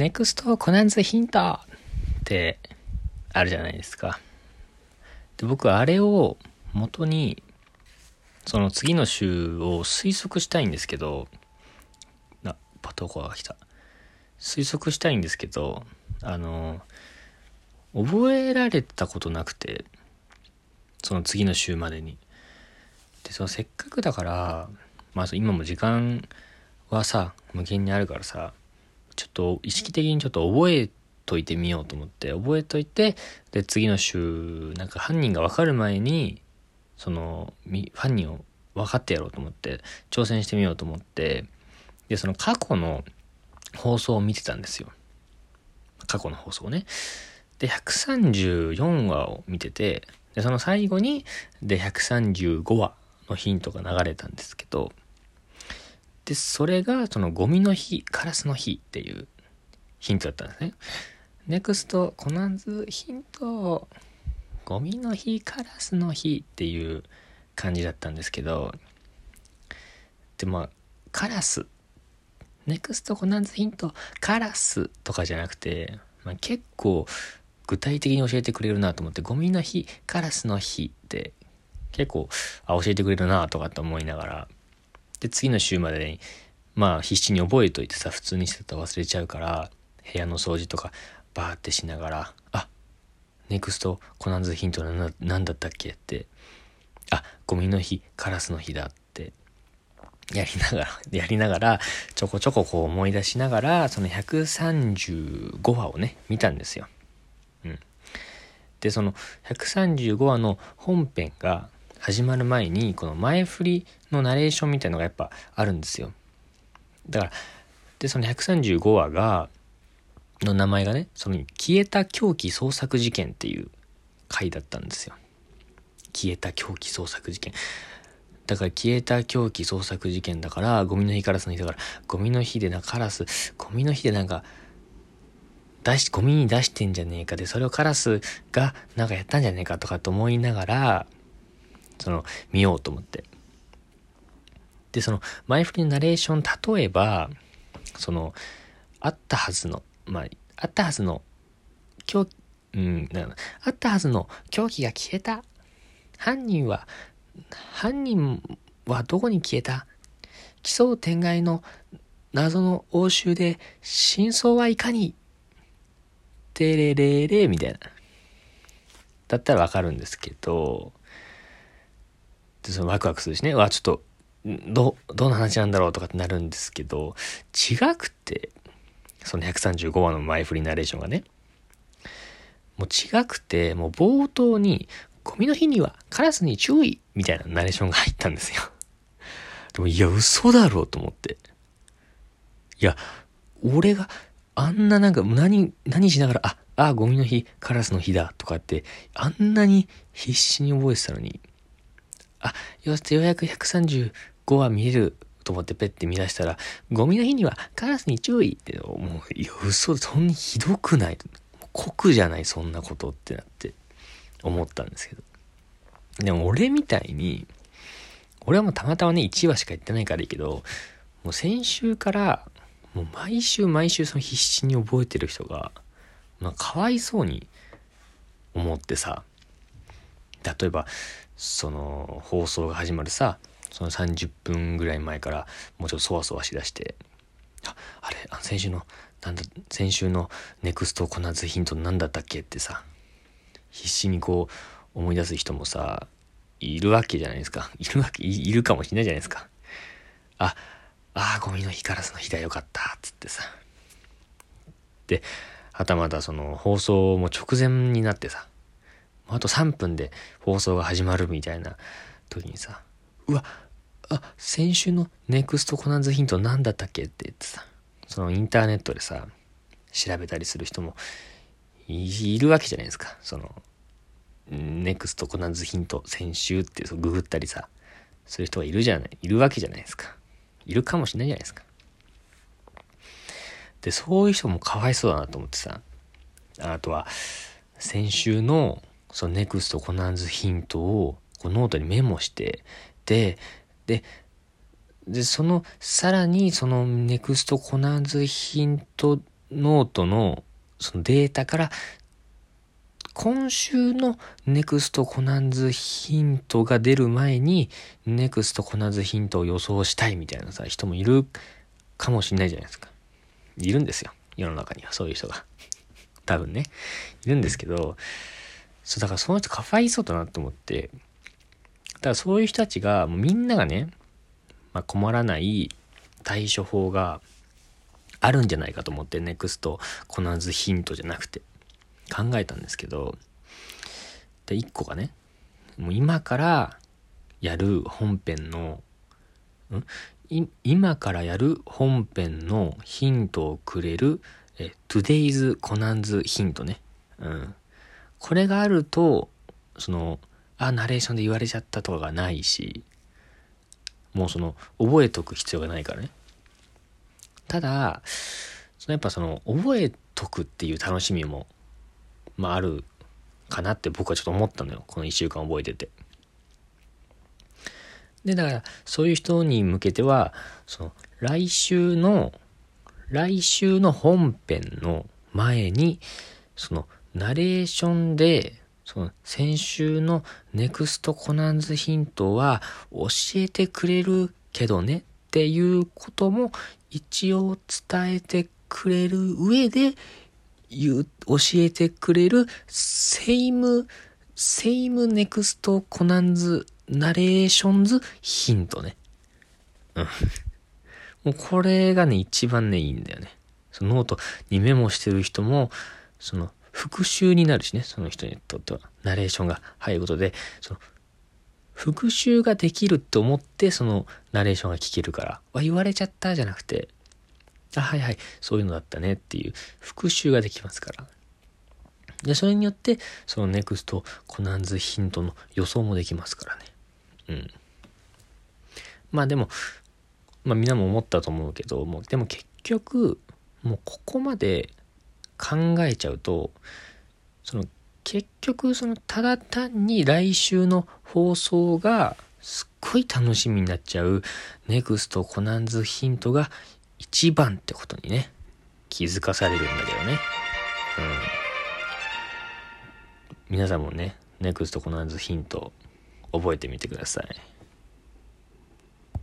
ネクストコナンズヒントってあるじゃないですか。で、僕あれを元に、その次の週を推測したいんですけど、な、パトコアが来た。推測したいんですけど、あの、覚えられたことなくて、その次の週までに。で、そのせっかくだから、まあ今も時間はさ、無限にあるからさ、ちょっと意識的にちょっと覚えといてみようと思って覚えといてで次の週なんか犯人が分かる前にその犯人を分かってやろうと思って挑戦してみようと思ってでその過去の放送を見てたんですよ。過去の放送をね。で134話を見ててでその最後にで135話のヒントが流れたんですけどで、それが、そのゴミの日、カラスの日っていうヒントだったんですね。ネクスト、コナンズヒント、ゴミの日、カラスの日っていう感じだったんですけど、で、まあ、カラス、ネクストコナンズヒント、カラスとかじゃなくて、まあ、結構具体的に教えてくれるなと思って、ゴミの日、カラスの日って結構、あ、教えてくれるなとかって思いながら、で、次の週までに、まあ必死に覚えといてさ、普通にしてたら忘れちゃうから、部屋の掃除とかバーってしながら、あ、ネクストコナンズヒントな何だったっけ？って、あ、ゴミの日、カラスの日だって、やりながら、やりながら、ちょこちょここう思い出しながら、その135話をね、見たんですよ。うん。で、その135話の本編が始まる前に、この前振りのナレーションみたいのがやっぱあるんですよ。だから、で、その135話が、の名前がね、その消えた狂気捜索事件っていう回だったんですよ。消えた狂気捜索事件。だから消えた狂気捜索事件だから、ゴミの日カラスの日だから、ゴミの日でな、カラス、ゴミの日でなんか、出し、ゴミに出してんじゃねえかで、それをカラスがなんかやったんじゃねえかとかと思いながら、その、見ようと思って。で、その、前振りのナレーション、例えば、その、あったはずの、まあ、あったはずの、狂気、うん、あったはずの狂気が消えた。犯人は、犯人はどこに消えた奇想天外の謎の応酬で真相はいかにてれれれみたいな。だったらわかるんですけど、でそのワクワクするしね、わ、ちょっと、ど、どんな話なんだろうとかってなるんですけど、違くて、その135話の前振りナレーションがね、もう違くて、もう冒頭に、ゴミの日にはカラスに注意みたいなナレーションが入ったんですよ。でも、いや、嘘だろうと思って。いや、俺があんななんか何、何しながら、あ、あ、ゴミの日、カラスの日だとかって、あんなに必死に覚えてたのに、あ、ようやく135話見えると思ってペッて見出したら、ゴミの日にはカラスに注意って、もう、いや、嘘、そんなひどくない。酷じゃない、そんなことってなって思ったんですけど。でも俺みたいに、俺はもうたまたまね、1話しか言ってないからいいけど、もう先週から、もう毎週毎週その必死に覚えてる人が、まあ、かわいそうに思ってさ、例えば、その放送が始まるさその30分ぐらい前からもうちょっとそわそわしだしてああれあ先週のなんだ先週のネクストコナズヒント何だったっけってさ必死にこう思い出す人もさいるわけじゃないですか。いるわけいるかもしれないじゃないですか。ああゴミの日カラスの日だよかったっつってさ。ではたまたその放送も直前になってさあと3分で放送が始まるみたいな時にさ、うわ、あ、先週のネクストコナンズヒント何だったっけって言ってさ、そのインターネットでさ、調べたりする人もいるわけじゃないですか。その、ネクストコナンズヒント先週ってそググったりさ、そういう人がいるじゃない、いるわけじゃないですか。いるかもしれないじゃないですか。で、そういう人もかわいそうだなと思ってさ、あとは、先週のその Next Conan's Hint をこうノートにメモして、で、で、で、その、さらにその Next Conan's Hint ノートのそのデータから今週の Next Conan's Hint が出る前に Next Conan's Hint を予想したいみたいなさ人もいるかもしれないじゃないですか。いるんですよ。世の中にはそういう人が。多分ね。いるんですけどそうだからその人かわいそうだなと思ってだからそういう人たちがもうみんながね、まあ、困らない対処法があるんじゃないかと思ってネクストコナンズヒントじゃなくて考えたんですけどで1個がねもう今からやる本編のん？今からやる本編のヒントをくれるえ Today's コナンズヒントね。うん。これがあると、その、あ、ナレーションで言われちゃったとかがないし、もうその、覚えとく必要がないからね。ただ、そのやっぱその、覚えとくっていう楽しみも、まああるかなって僕はちょっと思ったのよ。この1週間覚えてて。で、だから、そういう人に向けては、その、来週の、来週の本編の前に、その、ナレーションで、その、先週の Next Conan's Hint は教えてくれるけどねっていうことも一応伝えてくれる上で、言う、教えてくれる、 same、same Next Conan's narration's hint ね。うん。もうこれがね、一番ね、いいんだよね。そのノートにメモしてる人も、その復習になるしね、その人にとっては。ナレーションが入ることで、その、復習ができると思って、そのナレーションが聞けるから、わ、言われちゃったじゃなくて、あ、はいはい、そういうのだったねっていう復習ができますから。で、それによって、その Next Conan's Hint の予想もできますからね。うん。まあでも、まあみんなも思ったと思うけど、もうでも結局、もうここまで考えちゃうと、その結局そのただ単に来週の放送がすっごい楽しみになっちゃうネクストコナンズヒントが一番ってことにね、気づかされるんだけどね。うん。皆さんもね、ネクストコナンズヒント覚えてみてください。